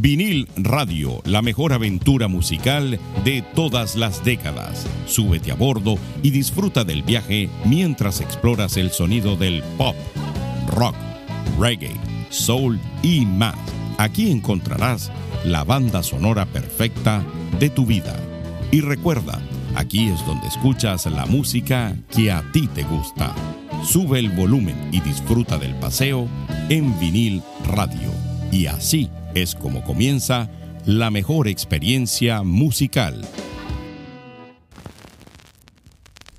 Vinil Radio, la mejor aventura musical de todas las décadas. Súbete a bordo y disfruta del viaje mientras exploras el sonido del pop, rock, reggae, soul y más. Aquí encontrarás la banda sonora perfecta de tu vida. Y recuerda, aquí es donde escuchas la música que a ti te gusta. Sube el volumen y disfruta del paseo en vinil radio. Y así es como comienza la mejor experiencia musical.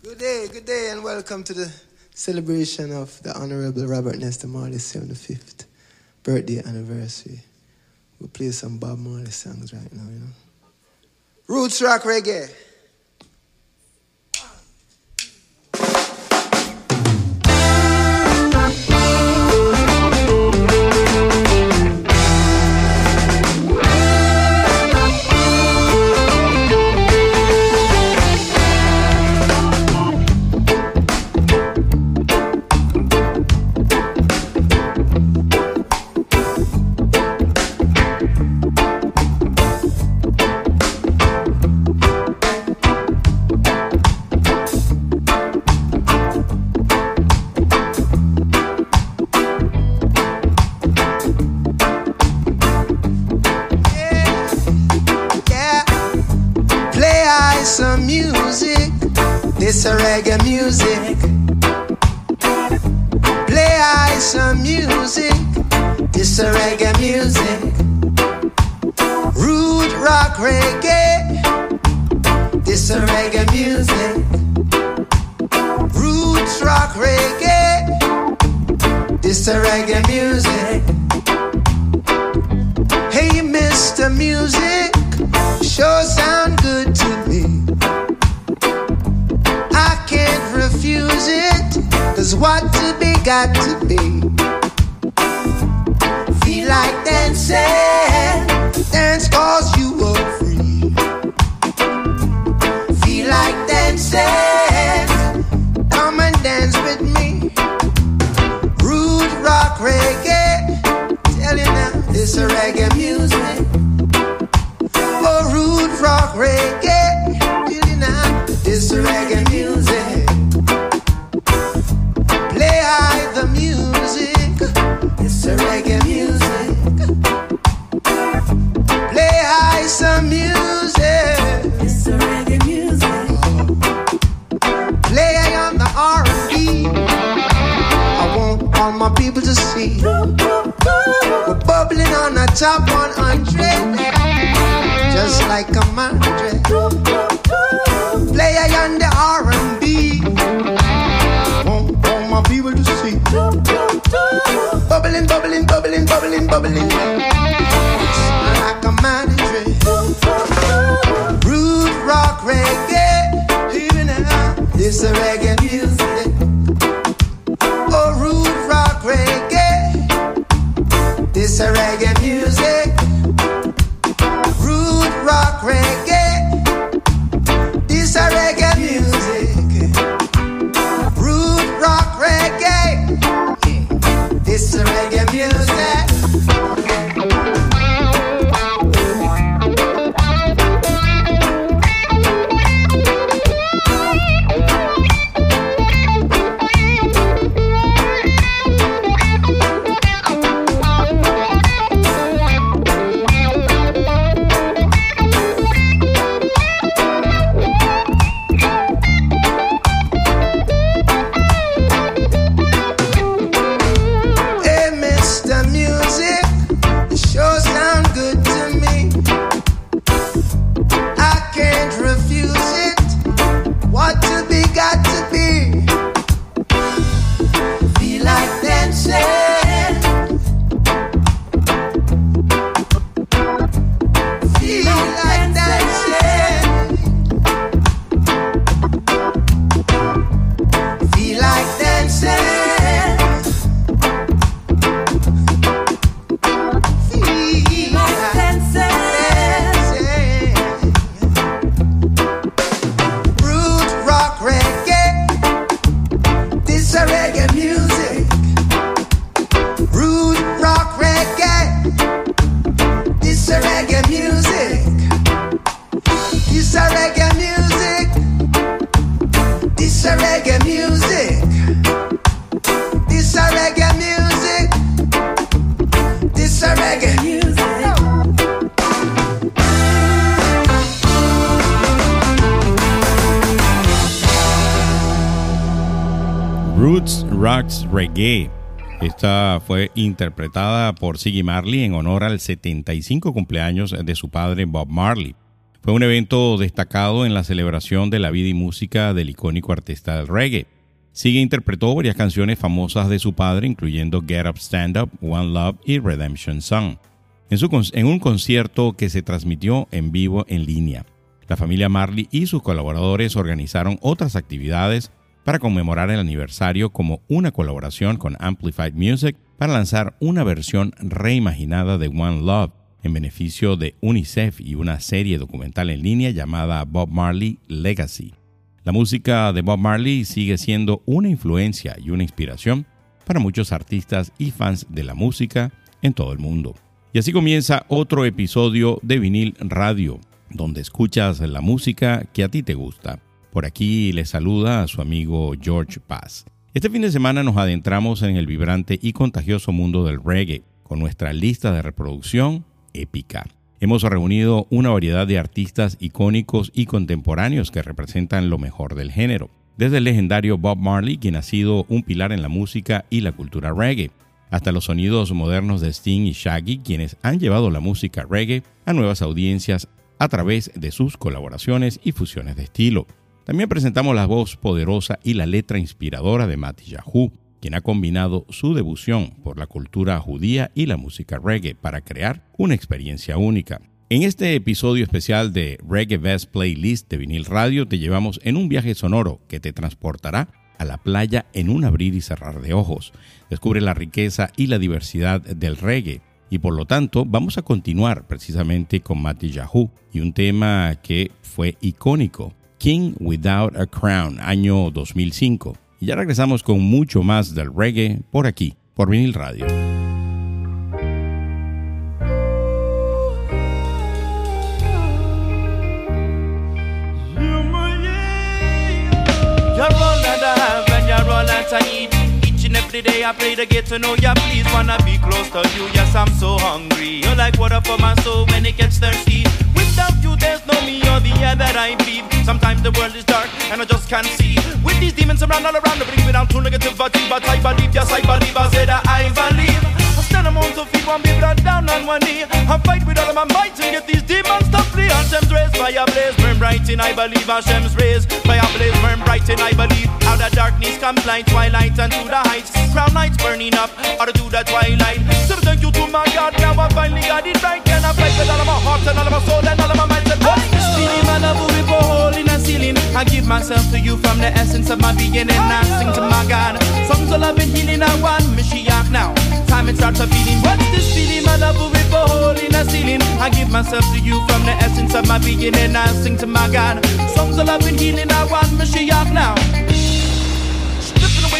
Good day, good day, and welcome to the celebration of the Honorable Robert Nesta Marley's 75th birthday anniversary. We'll play some Bob Marley songs right now, you know. Roots rock reggae. This a reggae music. Roots rock reggae. This a reggae music. Hey, Mr. Music, sure sound good to me. I can't refuse it, cause what to be got to be. Feel like dancing, dance cause you are come and dance with me. Rude rock reggae, tell you now, a reggae music. Oh, rude rock reggae, top 100, just like a mantra. Play on the R&B. Want all my people to see. Bubbling, bubbling, bubbling, bubbling, bubbling. Just like a mantra. Root rock reggae, even now, it's a reggae music. Esta fue interpretada por Siggy Marley en honor al 75 cumpleaños de su padre Bob Marley. Fue un evento destacado en la celebración de la vida y música del icónico artista del reggae. Siggy interpretó varias canciones famosas de su padre, incluyendo Get Up, Stand Up, One Love y Redemption Song, en, su, en un concierto que se transmitió en vivo en línea. La familia Marley y sus colaboradores organizaron otras actividades para conmemorar el aniversario como una colaboración con Amplified Music para lanzar una versión reimaginada de One Love en beneficio de UNICEF y una serie documental en línea llamada Bob Marley Legacy. La música de Bob Marley sigue siendo una influencia y una inspiración para muchos artistas y fans de la música en todo el mundo. Y así comienza otro episodio de Vinil Radio, donde escuchas la música que a ti te gusta. Por aquí le saluda a su amigo George Paz. Este fin de semana nos adentramos en el vibrante y contagioso mundo del reggae con nuestra lista de reproducción épica. Hemos reunido una variedad de artistas icónicos y contemporáneos que representan lo mejor del género, desde el legendario Bob Marley, quien ha sido un pilar en la música y la cultura reggae, hasta los sonidos modernos de Sting y Shaggy, quienes han llevado la música reggae a nuevas audiencias a través de sus colaboraciones y fusiones de estilo. También presentamos la voz poderosa y la letra inspiradora de Matty Yahoo, quien ha combinado su devoción por la cultura judía y la música reggae para crear una experiencia única. En este episodio especial de Reggae Best Playlist de Vinil Radio te llevamos en un viaje sonoro que te transportará a la playa en un abrir y cerrar de ojos. Descubre la riqueza y la diversidad del reggae y por lo tanto vamos a continuar precisamente con Matty Yahoo y un tema que fue icónico King Without a Crown, año 2005. Y ya regresamos con mucho más del reggae por aquí, por Vinil Radio. You. Like water for my gets thirsty. Without you, there's no me or the air that I breathe. Sometimes the world is dark and I just can't see. With these demons around all around, I bring me down to negativity. But I believe, yes, I believe, I said I believe. Stand among to feet, one be brought down on one knee. I fight with all of my might and get these demons to flee. Hashem's rays, fire blaze, burn bright in I believe. Hashem's rays, fire blaze, burn bright in I believe. Out of darkness comes light, twilight and to the heights. Crown lights burning up, out to the twilight. So thank you to my God, now I finally got it right. And I fight with all of my heart and all of my soul and all of my this feeling? My love will rip a hole in the ceiling. I give myself to you from the essence of my beginning. I sing to my God. Songs of love and healing. I want Mashiach now. Time it starts a feeling. What's this feeling? My love will be for hole in the ceiling. I give myself to you from the essence of my beginning. I sing to my God. Songs of love and healing. I want Mashiach now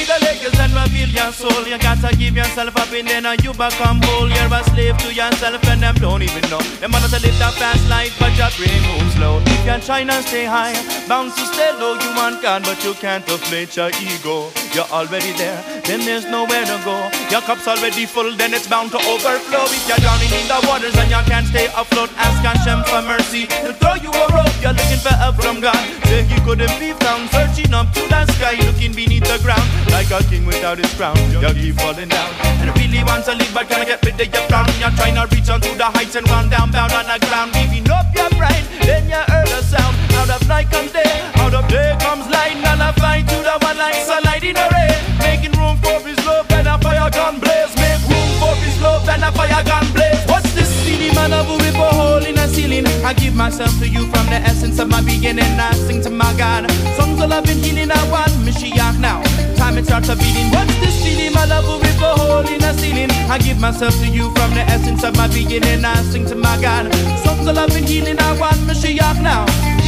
the legs and reveal your soul. You gotta give yourself up and then you become whole. You're a slave to yourself and them don't even know. Them want to live that fast life, but your brain moves slow. If you're trying to stay high, bound to stay low. You want God, but you can't inflate your ego. You're already there, then there's nowhere to go. Your cup's already full, then it's bound to overflow. If you're drowning in the waters and you can't stay afloat, ask Hashem for mercy. He'll throw you a rope. You're looking for help from God. Say he couldn't be found, searching a king without his crown. You keep falling down. And really want to live, but can I get rid of your frown? You're trying to reach onto the heights and run down, bound on the ground. Giving up your pride, then you heard a sound. Out of night comes day, out of day comes light. And I fly to the one like sunlight in a ray. Making room for his love, and a fire gun blaze. Make room for his love, and a fire gun blaze. What's this feeling, man? I will rip a hole in a ceiling. I give myself to you from the essence of my beginning. I sing to my God. Songs of love and healing, I want time it starts beating. What's this feeling? My love will rip a hole in the ceiling. I give myself to you from the essence of my beginning. I sing to my God. Songs of love and healing. I want Mashiach now.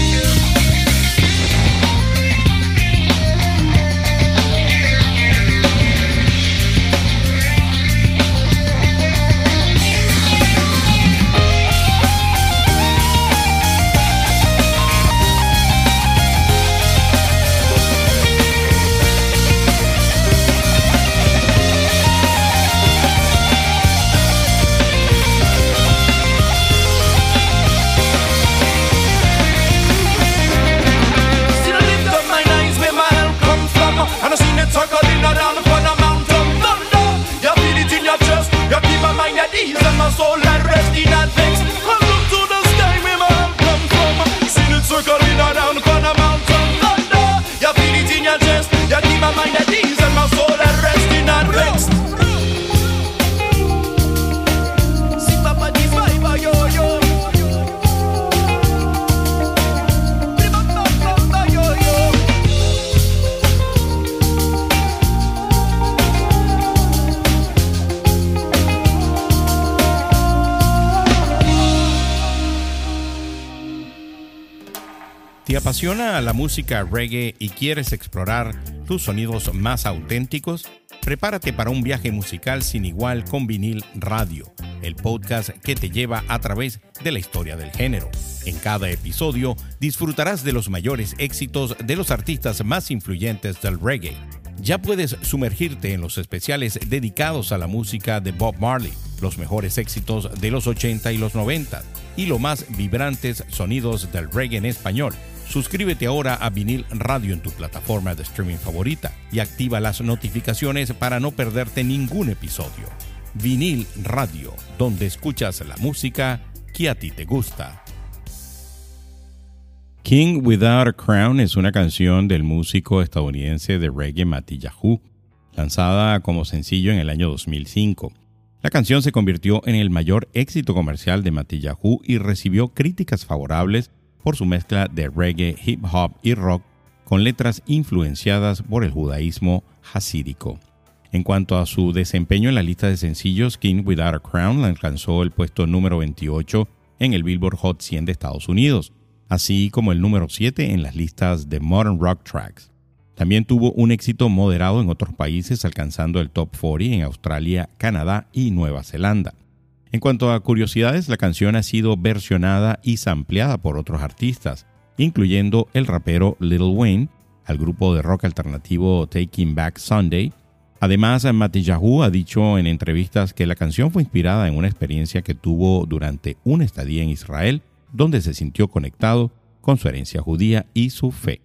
circle in around corner mountain thunder. You feel it in your chest, you keep my mind at ease. ¿Te apasiona la música reggae y quieres explorar tus sonidos más auténticos? Prepárate para un viaje musical sin igual con vinil radio, el podcast que te lleva a través de la historia del género. En cada episodio disfrutarás de los mayores éxitos de los artistas más influyentes del reggae. Ya puedes sumergirte en los especiales dedicados a la música de Bob Marley, los mejores éxitos de los 80 y los 90 y los más vibrantes sonidos del reggae en español Suscríbete ahora a Vinil Radio en tu plataforma de streaming favorita y activa las notificaciones para no perderte ningún episodio. Vinil Radio, donde escuchas la música que a ti te gusta. King Without a Crown es una canción del músico estadounidense de reggae Matty Yahoo, lanzada como sencillo en el año 2005. La canción se convirtió en el mayor éxito comercial de Matty Yahoo y recibió críticas favorables por su mezcla de reggae, hip hop y rock con letras influenciadas por el judaísmo hasídico. En cuanto a su desempeño en la lista de sencillos, King Without a Crown alcanzó el puesto número 28 en el Billboard Hot 100 de Estados Unidos, así como el número 7 en las listas de Modern Rock Tracks. También tuvo un éxito moderado en otros países, alcanzando el top 40 en Australia, Canadá y Nueva Zelanda. En cuanto a curiosidades, la canción ha sido versionada y sampleada por otros artistas, incluyendo el rapero Lil Wayne, al grupo de rock alternativo Taking Back Sunday. Además, Matty Yahoo ha dicho en entrevistas que la canción fue inspirada en una experiencia que tuvo durante una estadía en Israel, donde se sintió conectado con su herencia judía y su fe.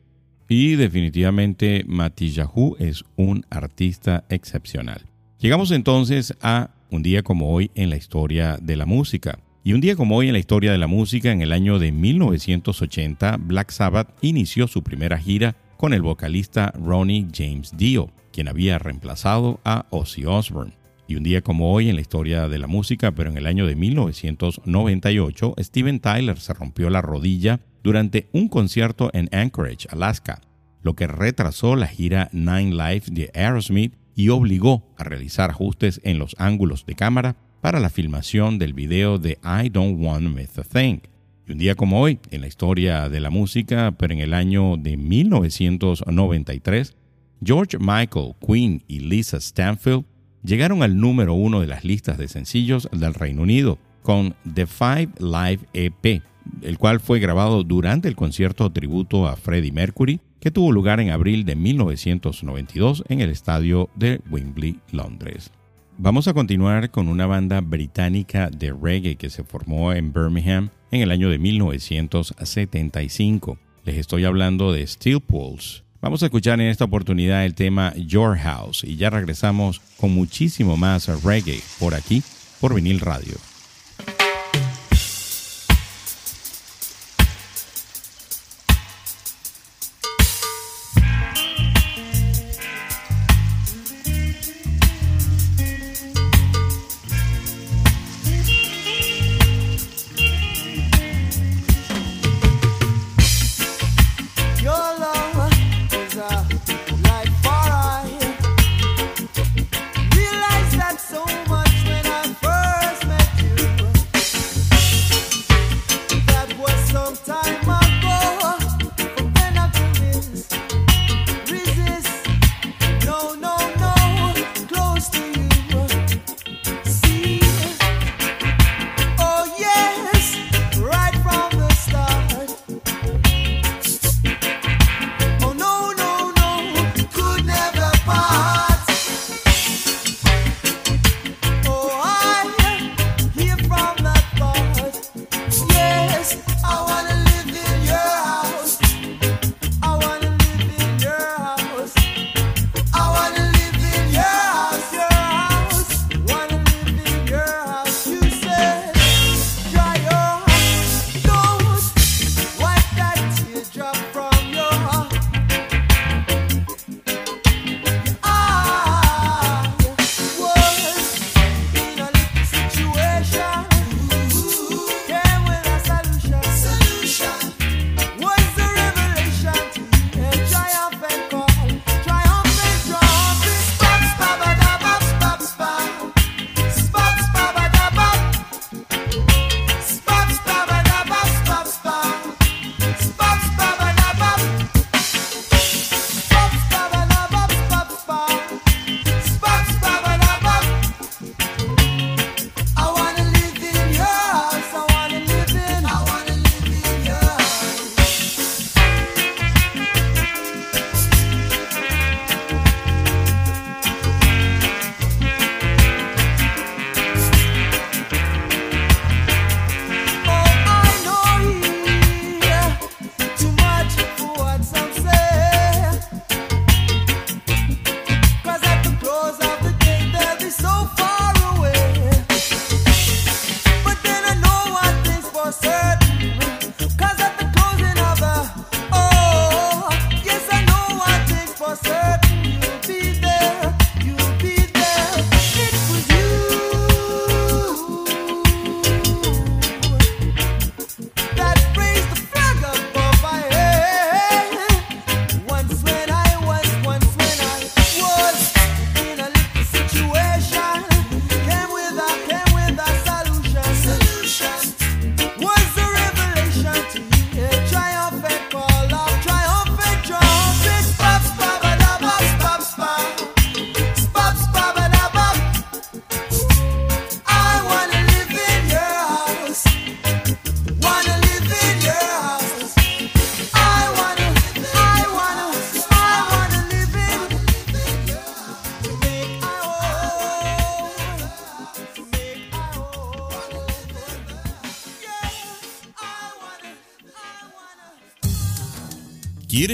Y definitivamente Matty Yahoo es un artista excepcional. Llegamos entonces a un día como hoy en la historia de la música. Y un día como hoy en la historia de la música, en el año de 1980, Black Sabbath inició su primera gira con el vocalista Ronnie James Dio, quien había reemplazado a Ozzy Osbourne. Y un día como hoy en la historia de la música, pero en el año de 1998, Steven Tyler se rompió la rodilla durante un concierto en Anchorage, Alaska, lo que retrasó la gira Nine Lives de Aerosmith y obligó a realizar ajustes en los ángulos de cámara para la filmación del video de I Don't Want Miss a Thing. Y un día como hoy, en la historia de la música, pero en el año de 1993, George Michael, Queen y Lisa Stanfield llegaron al número uno de las listas de sencillos del Reino Unido con The Five Live EP, el cual fue grabado durante el concierto tributo a Freddie Mercury que tuvo lugar en abril de 1992 en el estadio de Wembley, Londres. Vamos a continuar con una banda británica de reggae que se formó en Birmingham en el año de 1975. Les estoy hablando de Steel Pulse. Vamos a escuchar en esta oportunidad el tema Your House y ya regresamos con muchísimo más reggae por aquí, por vinil radio.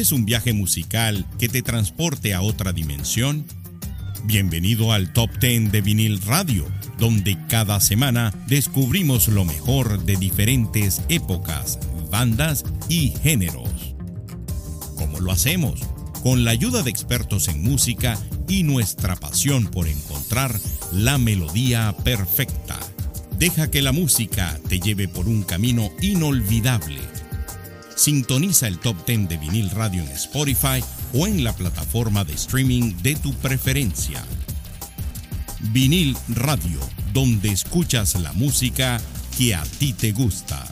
¿Quieres un viaje musical que te transporte a otra dimensión? Bienvenido al Top 10 de Vinil Radio, donde cada semana descubrimos lo mejor de diferentes épocas, bandas y géneros. ¿Cómo lo hacemos? Con la ayuda de expertos en música y nuestra pasión por encontrar la melodía perfecta. Deja que la música te lleve por un camino inolvidable Sintoniza el Top 10 de vinil radio en Spotify o en la plataforma de streaming de tu preferencia. Vinil Radio, donde escuchas la música que a ti te gusta.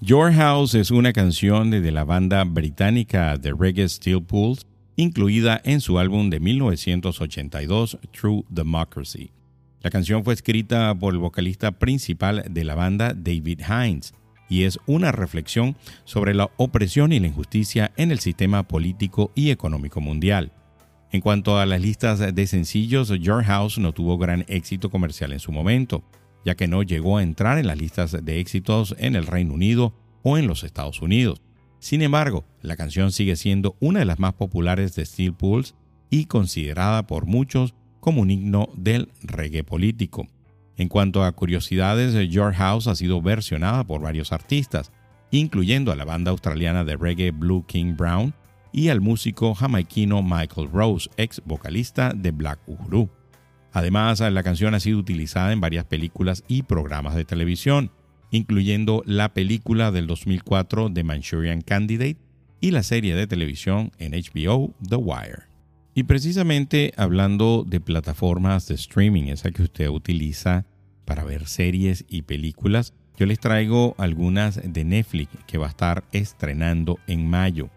Your House es una canción de la banda británica The Reggae Steel Pools, incluida en su álbum de 1982 True Democracy. La canción fue escrita por el vocalista principal de la banda David Hines y es una reflexión sobre la opresión y la injusticia en el sistema político y económico mundial. En cuanto a las listas de sencillos, Your House no tuvo gran éxito comercial en su momento, ya que no llegó a entrar en las listas de éxitos en el Reino Unido o en los Estados Unidos. Sin embargo, la canción sigue siendo una de las más populares de Steel Pulse y considerada por muchos como un himno del reggae político. En cuanto a curiosidades, Your House ha sido versionada por varios artistas, incluyendo a la banda australiana de reggae Blue King Brown y al músico jamaiquino Michael Rose, ex vocalista de Black Uhuru. Además, la canción ha sido utilizada en varias películas y programas de televisión, incluyendo la película del 2004 The Manchurian Candidate y la serie de televisión en HBO The Wire. Y precisamente hablando de plataformas de streaming, esa que usted utiliza para ver series y películas, yo les traigo algunas de Netflix que va a estar estrenando en mayo.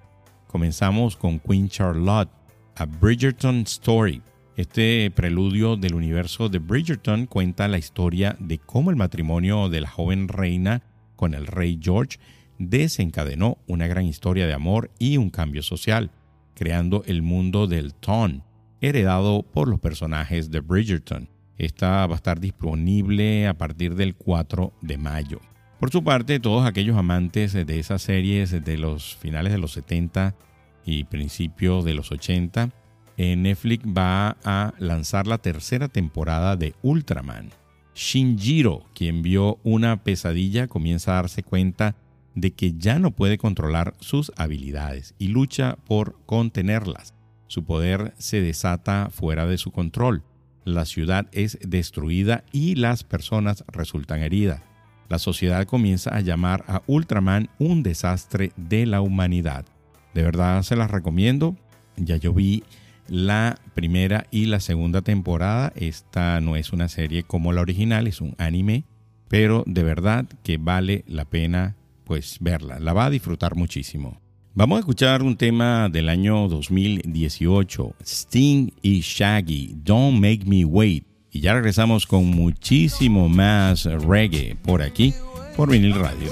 Comenzamos con Queen Charlotte, a Bridgerton Story. Este preludio del universo de Bridgerton cuenta la historia de cómo el matrimonio de la joven reina con el rey George desencadenó una gran historia de amor y un cambio social creando el mundo del Ton, heredado por los personajes de Bridgerton. Esta va a estar disponible a partir del 4 de mayo. Por su parte, todos aquellos amantes de esas series de los finales de los 70 y principios de los 80, eh, Netflix va a lanzar la tercera temporada de Ultraman. Shinjiro, quien vio una pesadilla, comienza a darse cuenta de que ya no puede controlar sus habilidades y lucha por contenerlas. Su poder se desata fuera de su control. La ciudad es destruida y las personas resultan heridas. La sociedad comienza a llamar a Ultraman un desastre de la humanidad. De verdad se las recomiendo. Ya yo vi la primera y la segunda temporada. Esta no es una serie como la original, es un anime, pero de verdad que vale la pena pues verla, la va a disfrutar muchísimo. Vamos a escuchar un tema del año 2018, Sting y Shaggy, Don't Make Me Wait. Y ya regresamos con muchísimo más reggae por aquí, por Vinil Radio.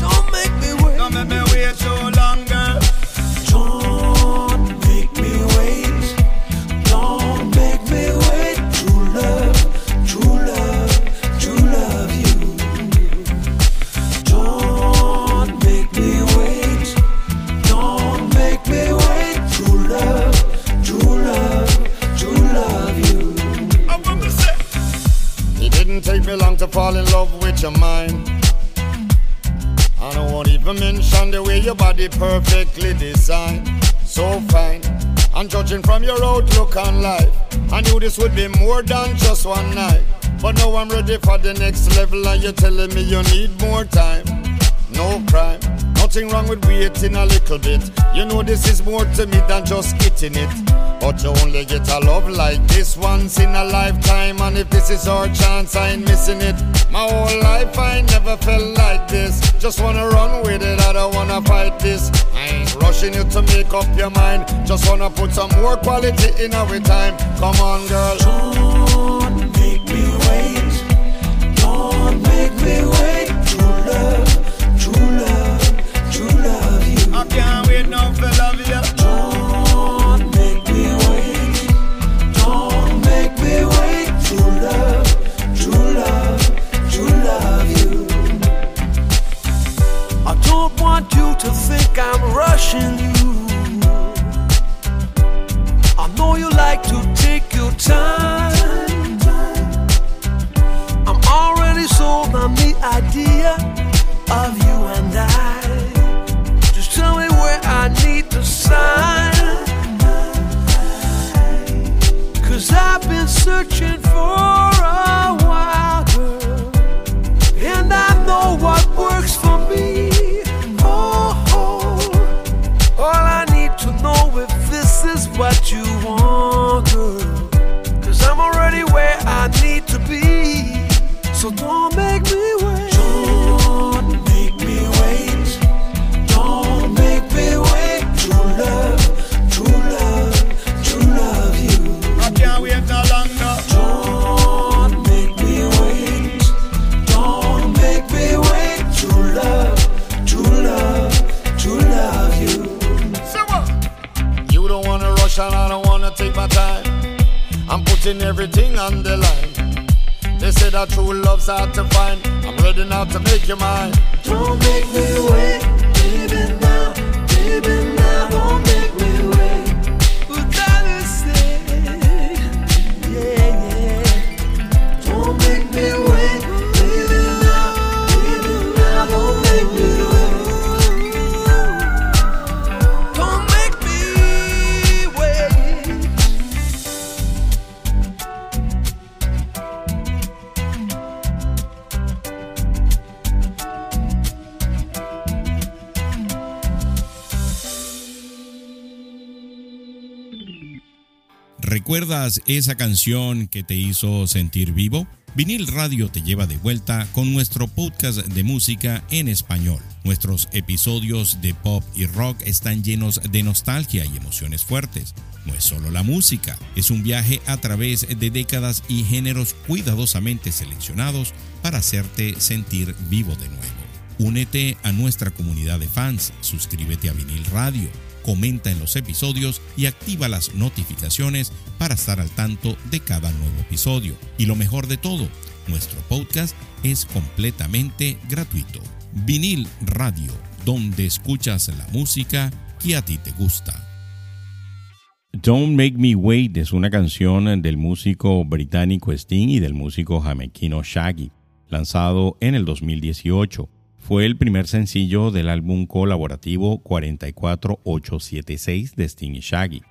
Don't make me wait. To fall in love with your mind. I don't want even mention the way your body perfectly designed. So fine. And judging from your outlook on life, I knew this would be more than just one night. But now I'm ready for the next level, and you're telling me you need more time. No crime, nothing wrong with waiting a little bit. You know this is more to me than just getting it. But you only get a love like this once in a lifetime. And if this is our chance, I ain't missing it. My whole life I never felt like this. Just wanna run with it, I don't wanna fight this. I ain't rushing you to make up your mind. Just wanna put some more quality in our time. Come on, girl. Don't make me wait. Don't make me wait. True love, true love, true love you. I can't wait now for love you. To think I'm rushing you. I know you like to take your time. I'm already sold on the idea of you and I. Just tell me where I need to sign. Cause I've been searching for a So don't make me true love's hard to find. I'm ready now to make you mine. Don't make me wait, ¿Recuerdas esa canción que te hizo sentir vivo? Vinil Radio te lleva de vuelta con nuestro podcast de música en español. Nuestros episodios de pop y rock están llenos de nostalgia y emociones fuertes. No es solo la música, es un viaje a través de décadas y géneros cuidadosamente seleccionados para hacerte sentir vivo de nuevo. Únete a nuestra comunidad de fans, suscríbete a Vinil Radio comenta en los episodios y activa las notificaciones para estar al tanto de cada nuevo episodio. Y lo mejor de todo, nuestro podcast es completamente gratuito. Vinil Radio, donde escuchas la música que a ti te gusta. Don't Make Me Wait es una canción del músico británico Sting y del músico jamaiquino Shaggy, lanzado en el 2018 fue el primer sencillo del álbum colaborativo 44876 de Sting y Shaggy.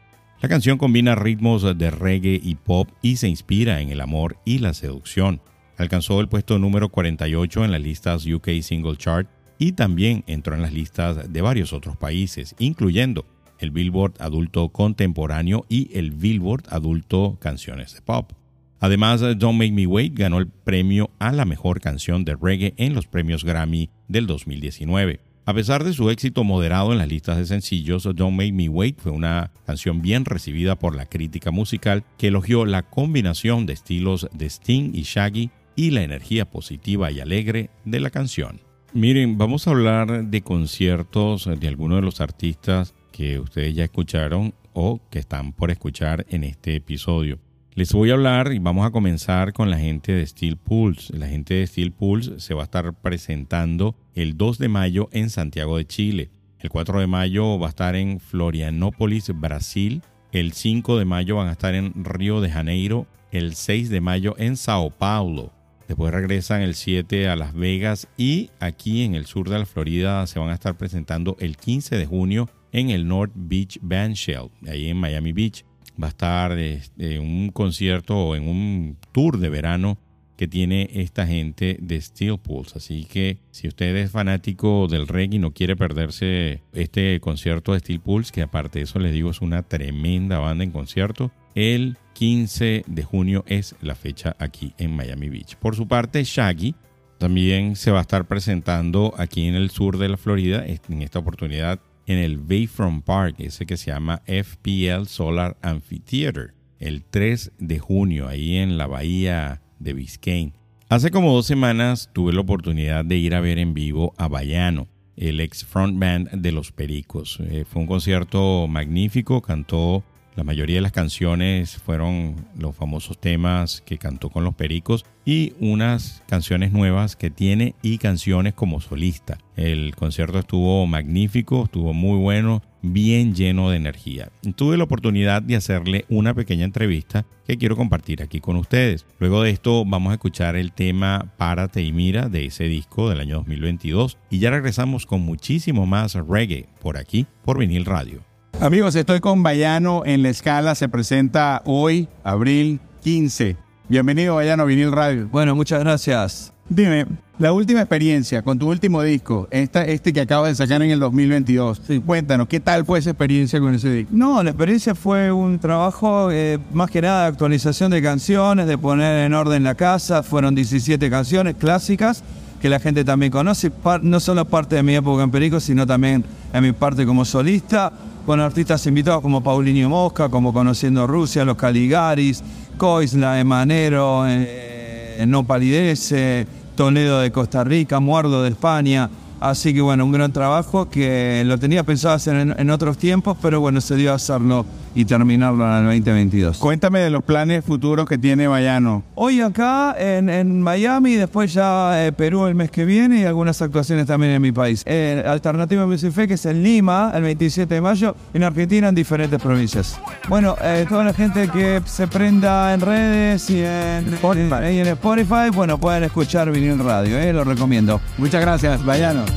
La canción combina ritmos de reggae y pop y se inspira en el amor y la seducción. Alcanzó el puesto número 48 en las listas UK Single Chart y también entró en las listas de varios otros países, incluyendo el Billboard Adulto Contemporáneo y el Billboard Adulto Canciones de Pop. Además, Don't Make Me Wait ganó el premio a la mejor canción de reggae en los premios Grammy del 2019. A pesar de su éxito moderado en las listas de sencillos, Don't Make Me Wait fue una canción bien recibida por la crítica musical que elogió la combinación de estilos de Sting y Shaggy y la energía positiva y alegre de la canción. Miren, vamos a hablar de conciertos de algunos de los artistas que ustedes ya escucharon o que están por escuchar en este episodio. Les voy a hablar y vamos a comenzar con la gente de Steel Pulse. La gente de Steel Pulse se va a estar presentando el 2 de mayo en Santiago de Chile. El 4 de mayo va a estar en Florianópolis, Brasil. El 5 de mayo van a estar en Río de Janeiro. El 6 de mayo en Sao Paulo. Después regresan el 7 a Las Vegas y aquí en el sur de la Florida se van a estar presentando el 15 de junio en el North Beach Band Shell, ahí en Miami Beach. Va a estar este, un concierto o en un tour de verano que tiene esta gente de Steel Pulse. Así que si usted es fanático del reggae y no quiere perderse este concierto de Steel Pulse, que aparte de eso les digo es una tremenda banda en concierto, el 15 de junio es la fecha aquí en Miami Beach. Por su parte, Shaggy también se va a estar presentando aquí en el sur de la Florida, en esta oportunidad en el Bayfront Park, ese que se llama FPL Solar Amphitheater, el 3 de junio, ahí en la bahía de Biscayne. Hace como dos semanas tuve la oportunidad de ir a ver en vivo a Bayano, el ex frontman de Los Pericos. Eh, fue un concierto magnífico, cantó la mayoría de las canciones fueron los famosos temas que cantó con los Pericos y unas canciones nuevas que tiene y canciones como solista. El concierto estuvo magnífico, estuvo muy bueno, bien lleno de energía. Tuve la oportunidad de hacerle una pequeña entrevista que quiero compartir aquí con ustedes. Luego de esto vamos a escuchar el tema Párate y Mira de ese disco del año 2022 y ya regresamos con muchísimo más reggae por aquí, por vinil radio. Amigos, estoy con Bayano en la escala. Se presenta hoy, abril 15. Bienvenido, Bayano, Vinil Radio. Bueno, muchas gracias. Dime, la última experiencia con tu último disco, esta, este que acabas de sacar en el 2022. Cuéntanos, ¿qué tal fue esa experiencia con ese disco? No, la experiencia fue un trabajo eh, más que nada de actualización de canciones, de poner en orden la casa. Fueron 17 canciones clásicas que la gente también conoce, no solo parte de mi época en Perico, sino también en mi parte como solista con artistas invitados como Paulinho Mosca, como Conociendo Rusia, Los Caligaris, Coisla, Emanero, eh, No Palidece, Toledo de Costa Rica, Muardo de España. Así que bueno, un gran trabajo que lo tenía pensado hacer en, otros tiempos, pero bueno, se dio a hacerlo y terminarlo en el 2022. Cuéntame de los planes futuros que tiene Bayano. Hoy acá en, Miami, después ya eh, Perú el mes que viene y algunas actuaciones también en mi país. Eh, Alternativa Music Fest, que es en Lima, el 27 de mayo, en Argentina, en diferentes provincias. Bueno, eh, toda la gente que se prenda en redes y en Spotify, y en Spotify bueno, pueden escuchar Vinil Radio, eh, lo recomiendo. Muchas gracias, Bayano.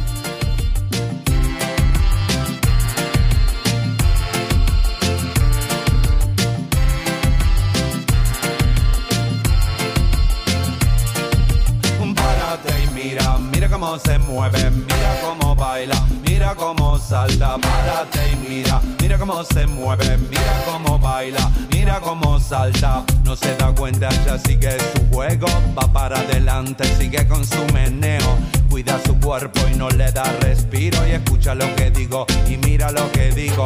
Salta, párate y mira, mira cómo se mueve, mira cómo baila, mira cómo salta, no se da cuenta, ya sigue su juego, va para adelante, sigue con su meneo, cuida su cuerpo y no le da respiro y escucha lo que digo y mira lo que digo.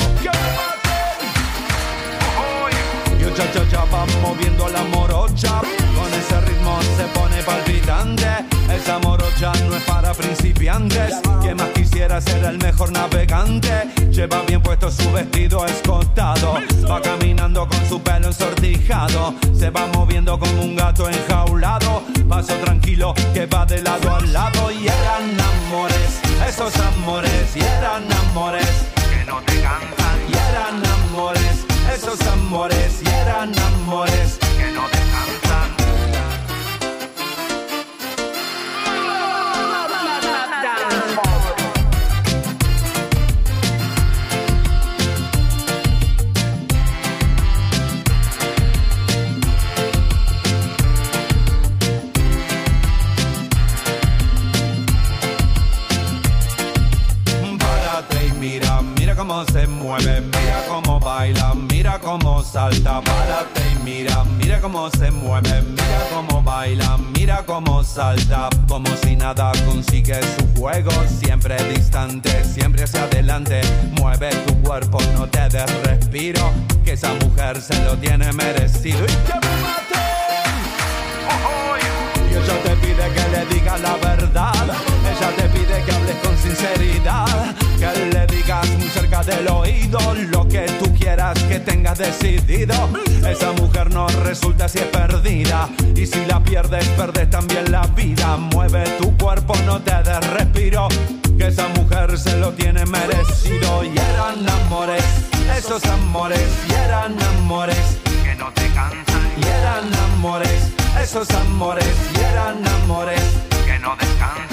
Y cha cha cha va moviendo la morocha, con ese ritmo se pone palpitante. Esa morocha no es para principiantes. Quien más quisiera ser el mejor navegante. Lleva bien puesto su vestido escotado. Va caminando con su pelo ensortijado. Se va moviendo como un gato enjaulado. Paso tranquilo que va de lado a lado. Y eran amores, esos amores. Y eran amores que no te cansan. Y eran amores esos amores y amores que no descansan. Párate y mira, mira cómo se mueve, mira cómo baila, mira cómo salta, párate y mira, mira cómo se mueve, mira cómo baila, mira cómo salta, como si nada consigue su juego, siempre distante, siempre hacia adelante, mueve tu cuerpo, no te des respiro, que esa mujer se lo tiene merecido y que me maten. Y ella te pide que le digas la verdad, ella te pide que hables con sinceridad, que le digas muy cerca del oído lo que tú quieras que tengas decidido. Esa mujer no resulta si es perdida, y si la pierdes, perdes también la vida. Mueve tu cuerpo, no te des respiro, que esa mujer se lo tiene merecido. Y eran amores, esos amores, y eran amores que no te cansan, y eran amores esos amores y eran amores que no descansan.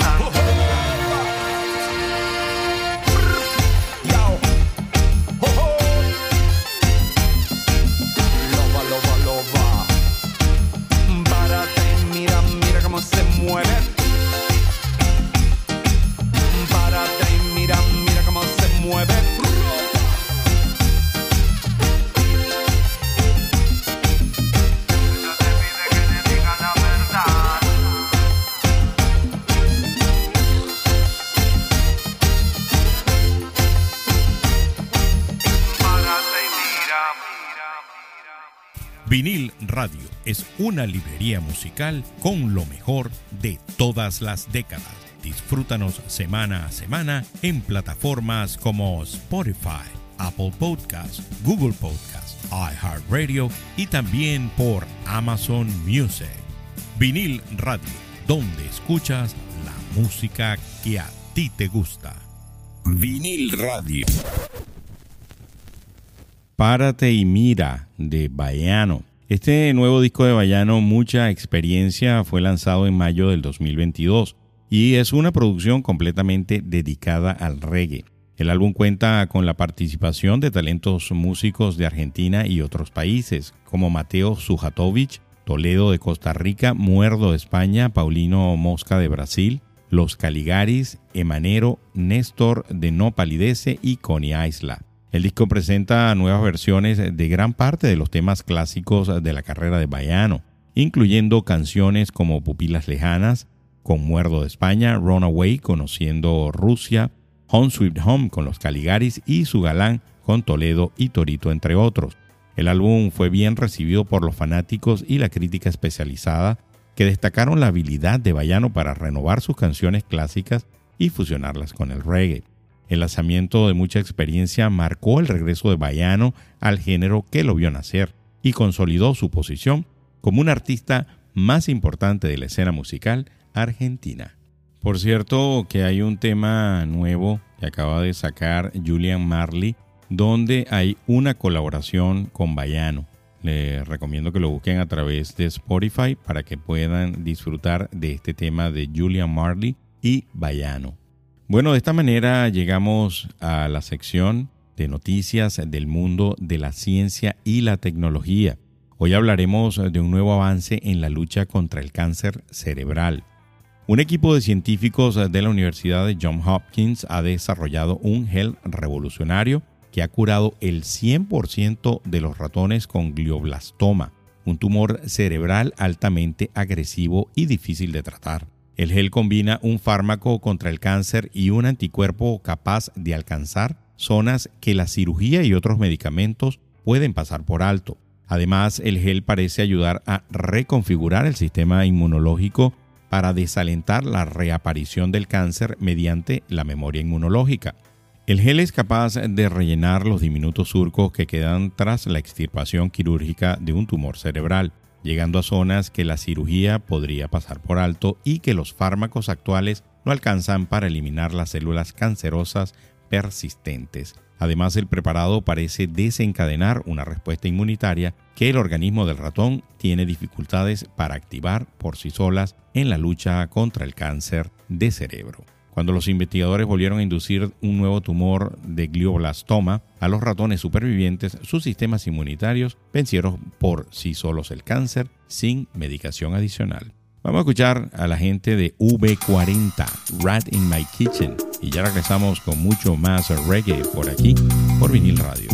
Vinil Radio es una librería musical con lo mejor de todas las décadas. Disfrútanos semana a semana en plataformas como Spotify, Apple Podcasts, Google Podcasts, iHeartRadio y también por Amazon Music. Vinil Radio, donde escuchas la música que a ti te gusta. Vinil Radio. Párate y mira de Bayano. Este nuevo disco de Bayano, Mucha Experiencia, fue lanzado en mayo del 2022 y es una producción completamente dedicada al reggae. El álbum cuenta con la participación de talentos músicos de Argentina y otros países, como Mateo Sujatovic, Toledo de Costa Rica, Muerdo de España, Paulino Mosca de Brasil, Los Caligaris, Emanero, Néstor de No Palidece y Connie Isla. El disco presenta nuevas versiones de gran parte de los temas clásicos de la carrera de Baiano, incluyendo canciones como Pupilas Lejanas, con Muerdo de España, Runaway, conociendo Rusia, Home Sweet Home con los Caligaris y Su Galán con Toledo y Torito, entre otros. El álbum fue bien recibido por los fanáticos y la crítica especializada, que destacaron la habilidad de Bayano para renovar sus canciones clásicas y fusionarlas con el reggae. El lanzamiento de mucha experiencia marcó el regreso de Bayano al género que lo vio nacer y consolidó su posición como un artista más importante de la escena musical argentina. Por cierto, que hay un tema nuevo que acaba de sacar Julian Marley, donde hay una colaboración con Bayano. Les recomiendo que lo busquen a través de Spotify para que puedan disfrutar de este tema de Julian Marley y Bayano. Bueno, de esta manera llegamos a la sección de noticias del mundo de la ciencia y la tecnología. Hoy hablaremos de un nuevo avance en la lucha contra el cáncer cerebral. Un equipo de científicos de la Universidad de Johns Hopkins ha desarrollado un gel revolucionario que ha curado el 100% de los ratones con glioblastoma, un tumor cerebral altamente agresivo y difícil de tratar. El gel combina un fármaco contra el cáncer y un anticuerpo capaz de alcanzar zonas que la cirugía y otros medicamentos pueden pasar por alto. Además, el gel parece ayudar a reconfigurar el sistema inmunológico para desalentar la reaparición del cáncer mediante la memoria inmunológica. El gel es capaz de rellenar los diminutos surcos que quedan tras la extirpación quirúrgica de un tumor cerebral, llegando a zonas que la cirugía podría pasar por alto y que los fármacos actuales no alcanzan para eliminar las células cancerosas persistentes. Además, el preparado parece desencadenar una respuesta inmunitaria que el organismo del ratón tiene dificultades para activar por sí solas en la lucha contra el cáncer de cerebro. Cuando los investigadores volvieron a inducir un nuevo tumor de glioblastoma a los ratones supervivientes, sus sistemas inmunitarios vencieron por sí solos el cáncer sin medicación adicional. Vamos a escuchar a la gente de V40, Rat in My Kitchen, y ya regresamos con mucho más reggae por aquí, por vinil radio.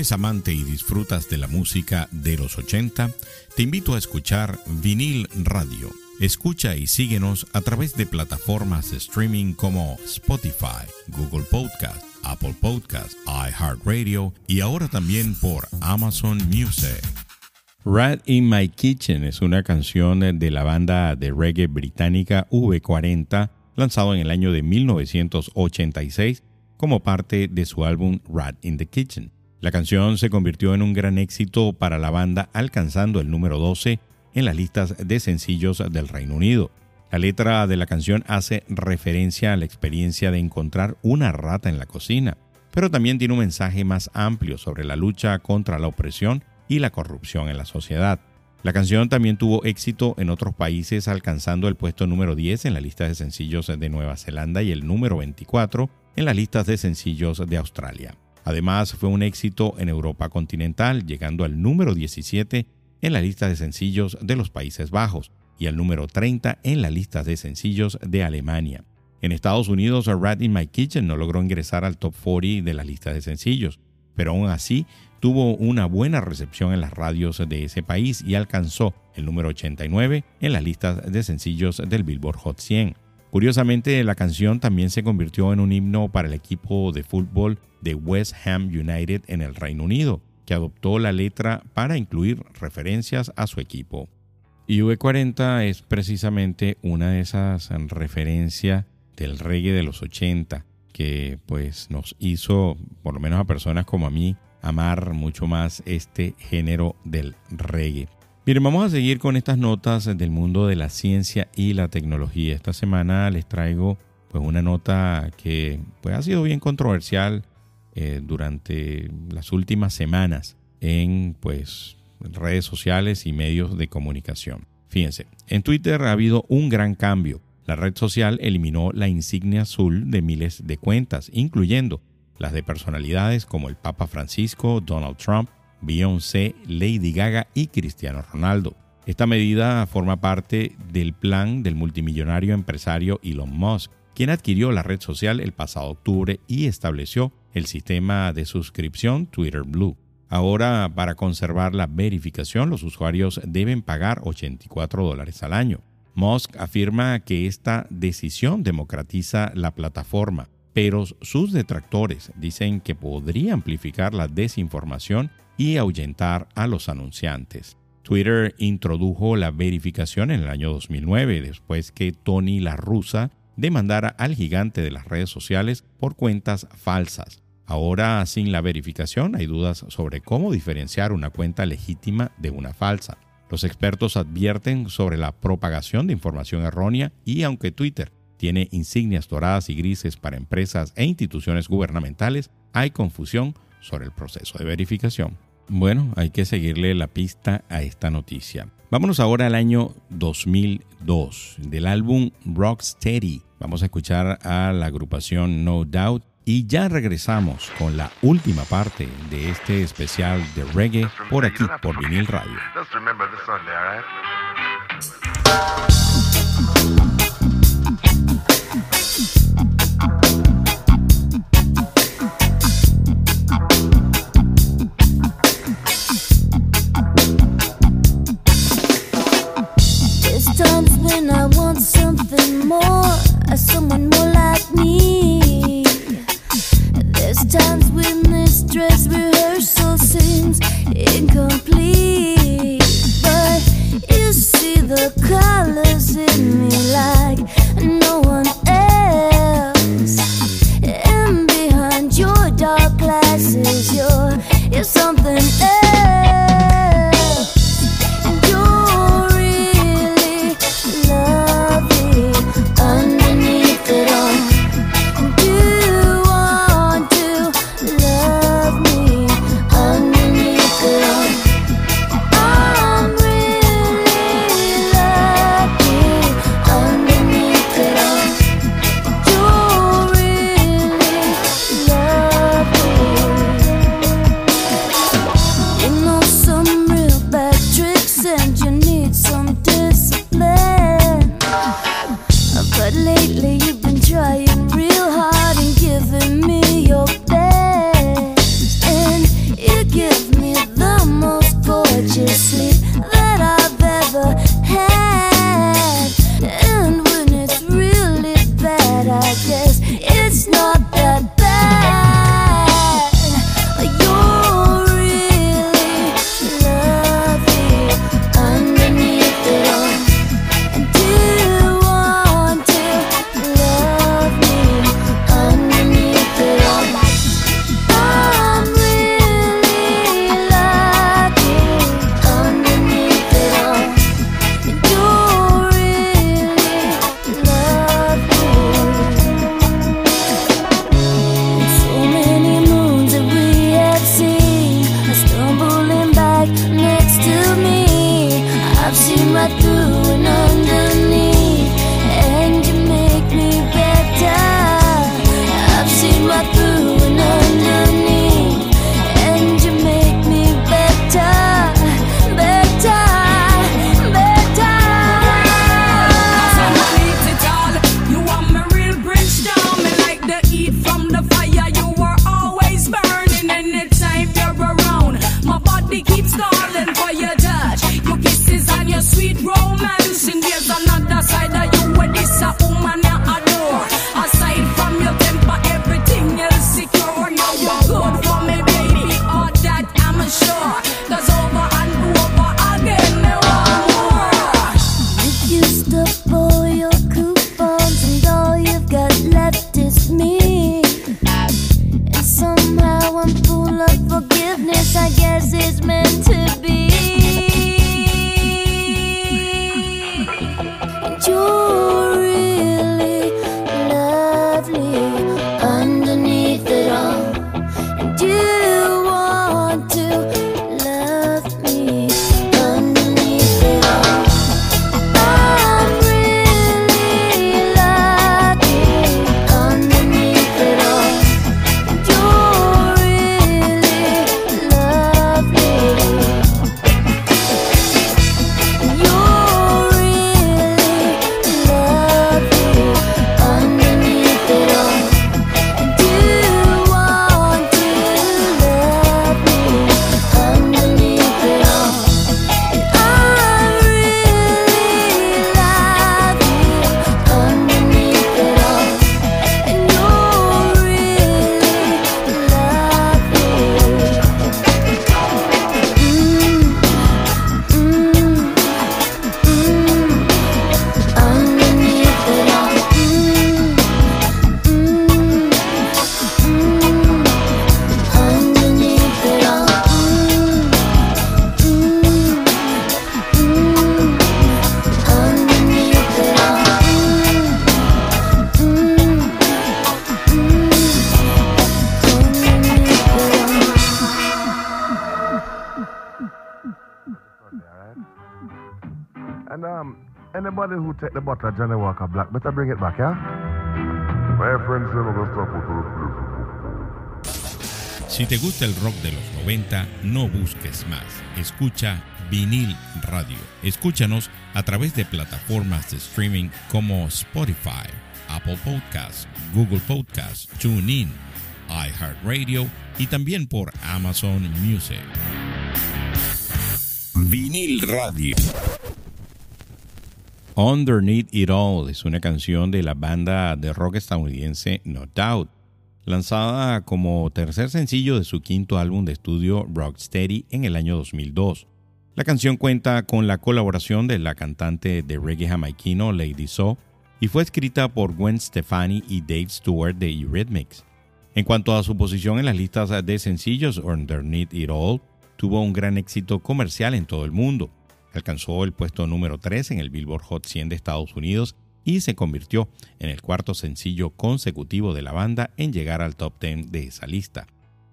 ¿Eres amante y disfrutas de la música de los 80? Te invito a escuchar Vinil Radio. Escucha y síguenos a través de plataformas de streaming como Spotify, Google Podcast, Apple Podcast, iHeartRadio y ahora también por Amazon Music. Rat in My Kitchen es una canción de la banda de reggae británica V40 lanzado en el año de 1986 como parte de su álbum Rat in the Kitchen. La canción se convirtió en un gran éxito para la banda alcanzando el número 12 en las listas de sencillos del Reino Unido. La letra de la canción hace referencia a la experiencia de encontrar una rata en la cocina, pero también tiene un mensaje más amplio sobre la lucha contra la opresión y la corrupción en la sociedad. La canción también tuvo éxito en otros países alcanzando el puesto número 10 en la lista de sencillos de Nueva Zelanda y el número 24 en las listas de sencillos de Australia. Además fue un éxito en Europa continental, llegando al número 17 en la lista de sencillos de los Países Bajos y al número 30 en la lista de sencillos de Alemania. En Estados Unidos, Rat in My Kitchen no logró ingresar al top 40 de la lista de sencillos, pero aún así tuvo una buena recepción en las radios de ese país y alcanzó el número 89 en las listas de sencillos del Billboard Hot 100. Curiosamente, la canción también se convirtió en un himno para el equipo de fútbol de West Ham United en el Reino Unido, que adoptó la letra para incluir referencias a su equipo. Y V40 es precisamente una de esas referencias del reggae de los 80 que pues nos hizo, por lo menos a personas como a mí, amar mucho más este género del reggae. Miren, vamos a seguir con estas notas del mundo de la ciencia y la tecnología. Esta semana les traigo pues una nota que pues, ha sido bien controversial eh, durante las últimas semanas en pues redes sociales y medios de comunicación. Fíjense, en Twitter ha habido un gran cambio. La red social eliminó la insignia azul de miles de cuentas, incluyendo las de personalidades como el Papa Francisco, Donald Trump, Beyoncé, Lady Gaga y Cristiano Ronaldo. Esta medida forma parte del plan del multimillonario empresario Elon Musk, quien adquirió la red social el pasado octubre y estableció el sistema de suscripción Twitter Blue. Ahora, para conservar la verificación, los usuarios deben pagar 84 dólares al año. Musk afirma que esta decisión democratiza la plataforma, pero sus detractores dicen que podría amplificar la desinformación y ahuyentar a los anunciantes. Twitter introdujo la verificación en el año 2009, después que Tony la Russa demandara al gigante de las redes sociales por cuentas falsas. Ahora, sin la verificación, hay dudas sobre cómo diferenciar una cuenta legítima de una falsa. Los expertos advierten sobre la propagación de información errónea y aunque Twitter tiene insignias doradas y grises para empresas e instituciones gubernamentales, hay confusión sobre el proceso de verificación. Bueno, hay que seguirle la pista a esta noticia. Vámonos ahora al año 2002, del álbum Rocksteady. Vamos a escuchar a la agrupación No Doubt y ya regresamos con la última parte de este especial de reggae por aquí, por vinil radio. Glasses, you're, you're something else. I guess bring it back, yeah? My friends, Si te gusta el rock de los 90, no busques más. Escucha Vinil Radio. Escúchanos a través de plataformas de streaming como Spotify, Apple Podcasts, Google Podcasts, TuneIn, iHeartRadio y también por Amazon Music. Vinil Radio. Underneath It All es una canción de la banda de rock estadounidense No Doubt, lanzada como tercer sencillo de su quinto álbum de estudio Rocksteady en el año 2002. La canción cuenta con la colaboración de la cantante de reggae jamaiquino Lady So y fue escrita por Gwen Stefani y Dave Stewart de Eurythmics. En cuanto a su posición en las listas de sencillos, Underneath It All tuvo un gran éxito comercial en todo el mundo. Alcanzó el puesto número 3 en el Billboard Hot 100 de Estados Unidos y se convirtió en el cuarto sencillo consecutivo de la banda en llegar al top 10 de esa lista.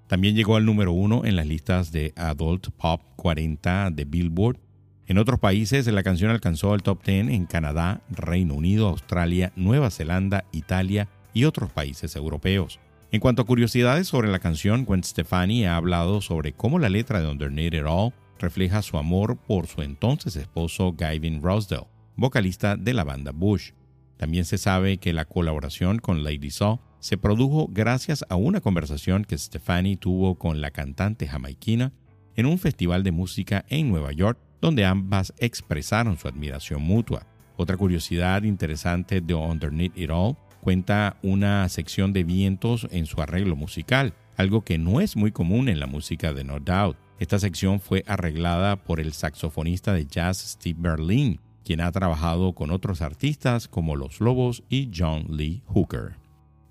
También llegó al número 1 en las listas de Adult Pop 40 de Billboard. En otros países la canción alcanzó el top 10 en Canadá, Reino Unido, Australia, Nueva Zelanda, Italia y otros países europeos. En cuanto a curiosidades sobre la canción, Gwen Stefani ha hablado sobre cómo la letra de Underneath It All refleja su amor por su entonces esposo Gavin Rossdale, vocalista de la banda Bush. También se sabe que la colaboración con Lady Saw se produjo gracias a una conversación que Stefani tuvo con la cantante jamaiquina en un festival de música en Nueva York, donde ambas expresaron su admiración mutua. Otra curiosidad interesante de Underneath It All cuenta una sección de vientos en su arreglo musical, algo que no es muy común en la música de No Doubt. Esta sección fue arreglada por el saxofonista de jazz Steve Berlin, quien ha trabajado con otros artistas como Los Lobos y John Lee Hooker.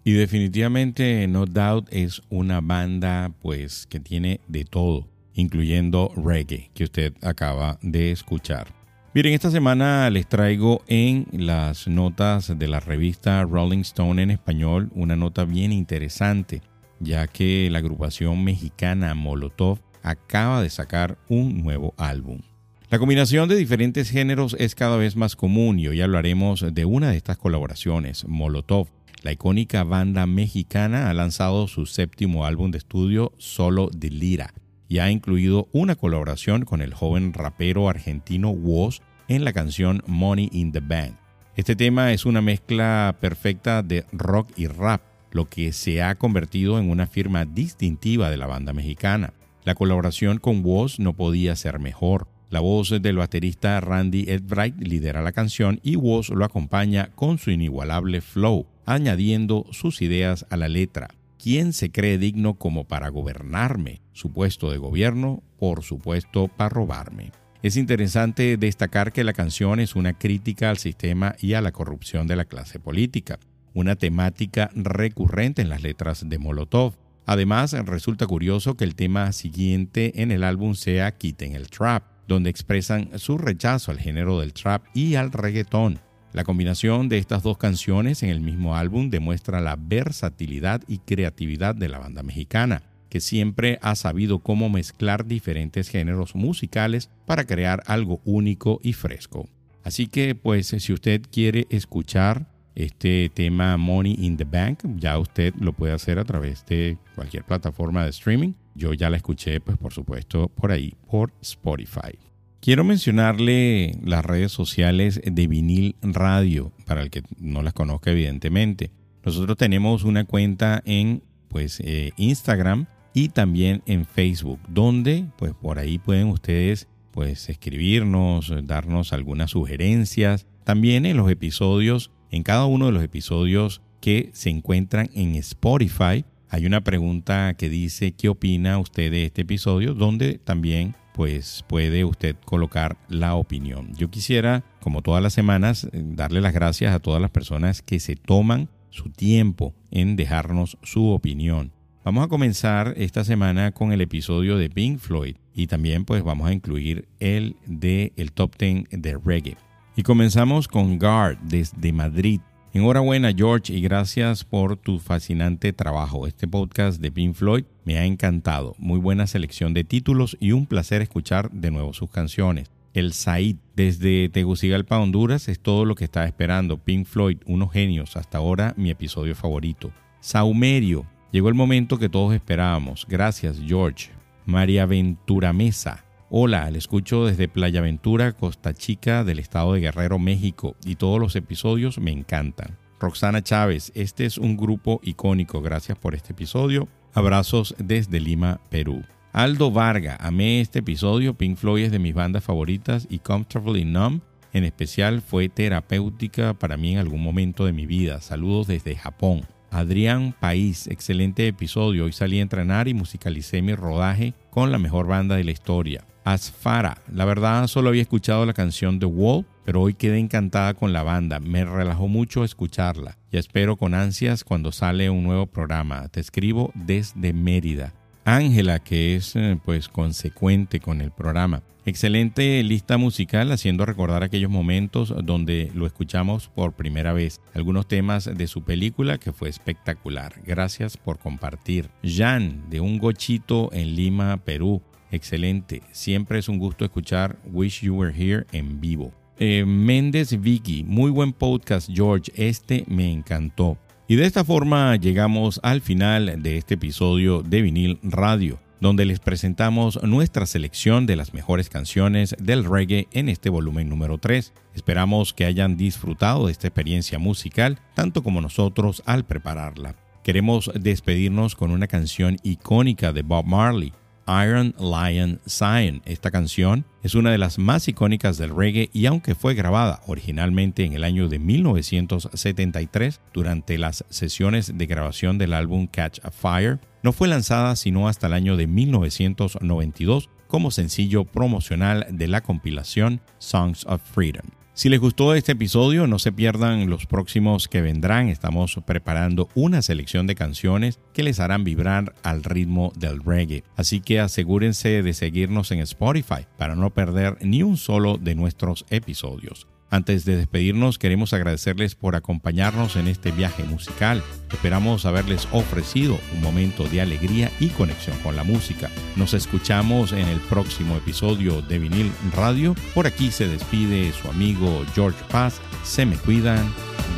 Y definitivamente No Doubt es una banda pues que tiene de todo, incluyendo reggae que usted acaba de escuchar. Miren, esta semana les traigo en las notas de la revista Rolling Stone en español una nota bien interesante, ya que la agrupación mexicana Molotov acaba de sacar un nuevo álbum. La combinación de diferentes géneros es cada vez más común y hoy hablaremos de una de estas colaboraciones, Molotov. La icónica banda mexicana ha lanzado su séptimo álbum de estudio Solo de Lira y ha incluido una colaboración con el joven rapero argentino Woz en la canción Money in the Bank. Este tema es una mezcla perfecta de rock y rap, lo que se ha convertido en una firma distintiva de la banda mexicana. La colaboración con Woz no podía ser mejor. La voz del baterista Randy Edbright lidera la canción y Woz lo acompaña con su inigualable flow, añadiendo sus ideas a la letra. ¿Quién se cree digno como para gobernarme? Su puesto de gobierno, por supuesto, para robarme. Es interesante destacar que la canción es una crítica al sistema y a la corrupción de la clase política, una temática recurrente en las letras de Molotov. Además, resulta curioso que el tema siguiente en el álbum sea Quiten el Trap, donde expresan su rechazo al género del trap y al reggaetón. La combinación de estas dos canciones en el mismo álbum demuestra la versatilidad y creatividad de la banda mexicana, que siempre ha sabido cómo mezclar diferentes géneros musicales para crear algo único y fresco. Así que, pues, si usted quiere escuchar este tema Money in the Bank, ya usted lo puede hacer a través de cualquier plataforma de streaming. Yo ya la escuché, pues, por supuesto, por ahí, por Spotify. Quiero mencionarle las redes sociales de Vinil Radio, para el que no las conozca evidentemente. Nosotros tenemos una cuenta en pues eh, Instagram y también en Facebook, donde pues por ahí pueden ustedes pues escribirnos, darnos algunas sugerencias. También en los episodios, en cada uno de los episodios que se encuentran en Spotify, hay una pregunta que dice ¿qué opina usted de este episodio? Donde también pues puede usted colocar la opinión. Yo quisiera, como todas las semanas, eh, darle las gracias a todas las personas que se toman su tiempo en dejarnos su opinión. Vamos a comenzar esta semana con el episodio de Pink Floyd y también pues vamos a incluir el de el top 10 de reggae. Y comenzamos con Guard desde Madrid. Enhorabuena George y gracias por tu fascinante trabajo. Este podcast de Pink Floyd me ha encantado. Muy buena selección de títulos y un placer escuchar de nuevo sus canciones. El Said desde Tegucigalpa, Honduras es todo lo que estaba esperando. Pink Floyd, unos genios. Hasta ahora mi episodio favorito. Saumerio, llegó el momento que todos esperábamos. Gracias George. María Ventura Mesa. Hola, le escucho desde Playa Ventura, Costa Chica, del estado de Guerrero, México, y todos los episodios me encantan. Roxana Chávez, este es un grupo icónico, gracias por este episodio. Abrazos desde Lima, Perú. Aldo Varga, amé este episodio, Pink Floyd es de mis bandas favoritas y Comfortably Numb en especial fue terapéutica para mí en algún momento de mi vida. Saludos desde Japón. Adrián País, excelente episodio. Hoy salí a entrenar y musicalicé mi rodaje con la mejor banda de la historia. Asfara, la verdad solo había escuchado la canción The Wall, pero hoy quedé encantada con la banda. Me relajó mucho escucharla y espero con ansias cuando sale un nuevo programa. Te escribo desde Mérida. Ángela, que es eh, pues consecuente con el programa. Excelente lista musical haciendo recordar aquellos momentos donde lo escuchamos por primera vez. Algunos temas de su película que fue espectacular. Gracias por compartir. Jan, de un gochito en Lima, Perú. Excelente. Siempre es un gusto escuchar Wish You Were Here en vivo. Eh, Méndez Vicky, muy buen podcast George. Este me encantó. Y de esta forma llegamos al final de este episodio de Vinil Radio, donde les presentamos nuestra selección de las mejores canciones del reggae en este volumen número 3. Esperamos que hayan disfrutado de esta experiencia musical, tanto como nosotros al prepararla. Queremos despedirnos con una canción icónica de Bob Marley, Iron Lion Sign. Esta canción es una de las más icónicas del reggae y aunque fue grabada originalmente en el año de 1973 durante las sesiones de grabación del álbum Catch a Fire, no fue lanzada sino hasta el año de 1992 como sencillo promocional de la compilación Songs of Freedom. Si les gustó este episodio, no se pierdan los próximos que vendrán. Estamos preparando una selección de canciones que les harán vibrar al ritmo del reggae. Así que asegúrense de seguirnos en Spotify para no perder ni un solo de nuestros episodios. Antes de despedirnos, queremos agradecerles por acompañarnos en este viaje musical. Esperamos haberles ofrecido un momento de alegría y conexión con la música. Nos escuchamos en el próximo episodio de Vinil Radio. Por aquí se despide su amigo George Paz. Se me cuidan.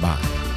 Bye.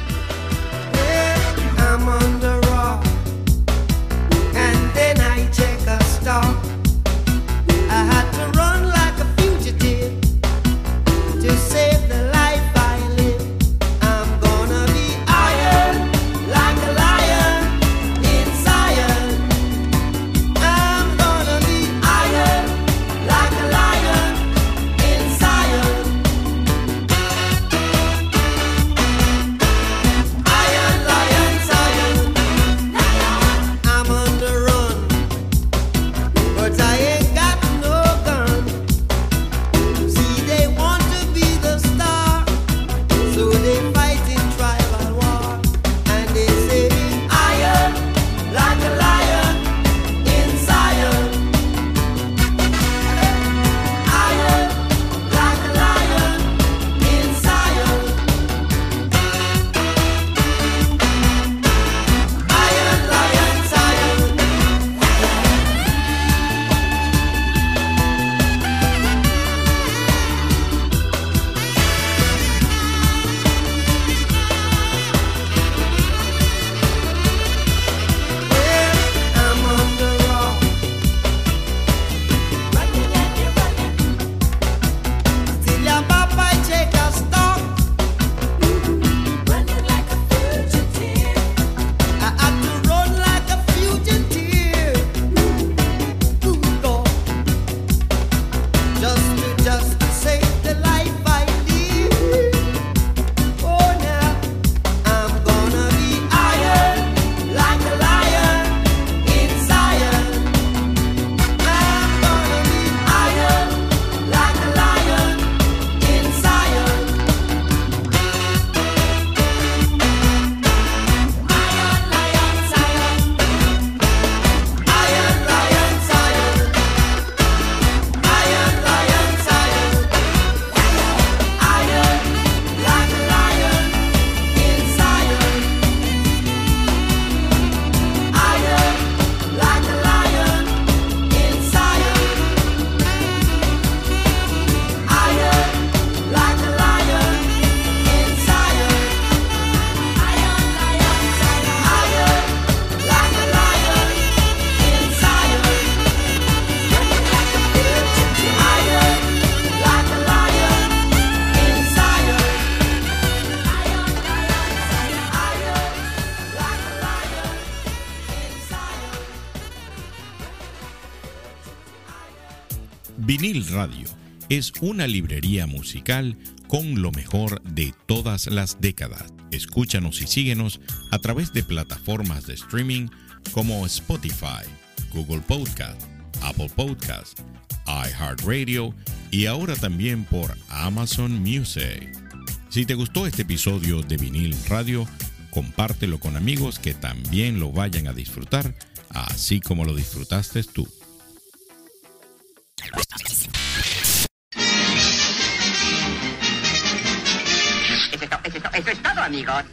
Es una librería musical con lo mejor de todas las décadas. Escúchanos y síguenos a través de plataformas de streaming como Spotify, Google Podcast, Apple Podcast, iHeartRadio y ahora también por Amazon Music. Si te gustó este episodio de Vinil Radio, compártelo con amigos que también lo vayan a disfrutar, así como lo disfrutaste tú. Eso es todo, amigos.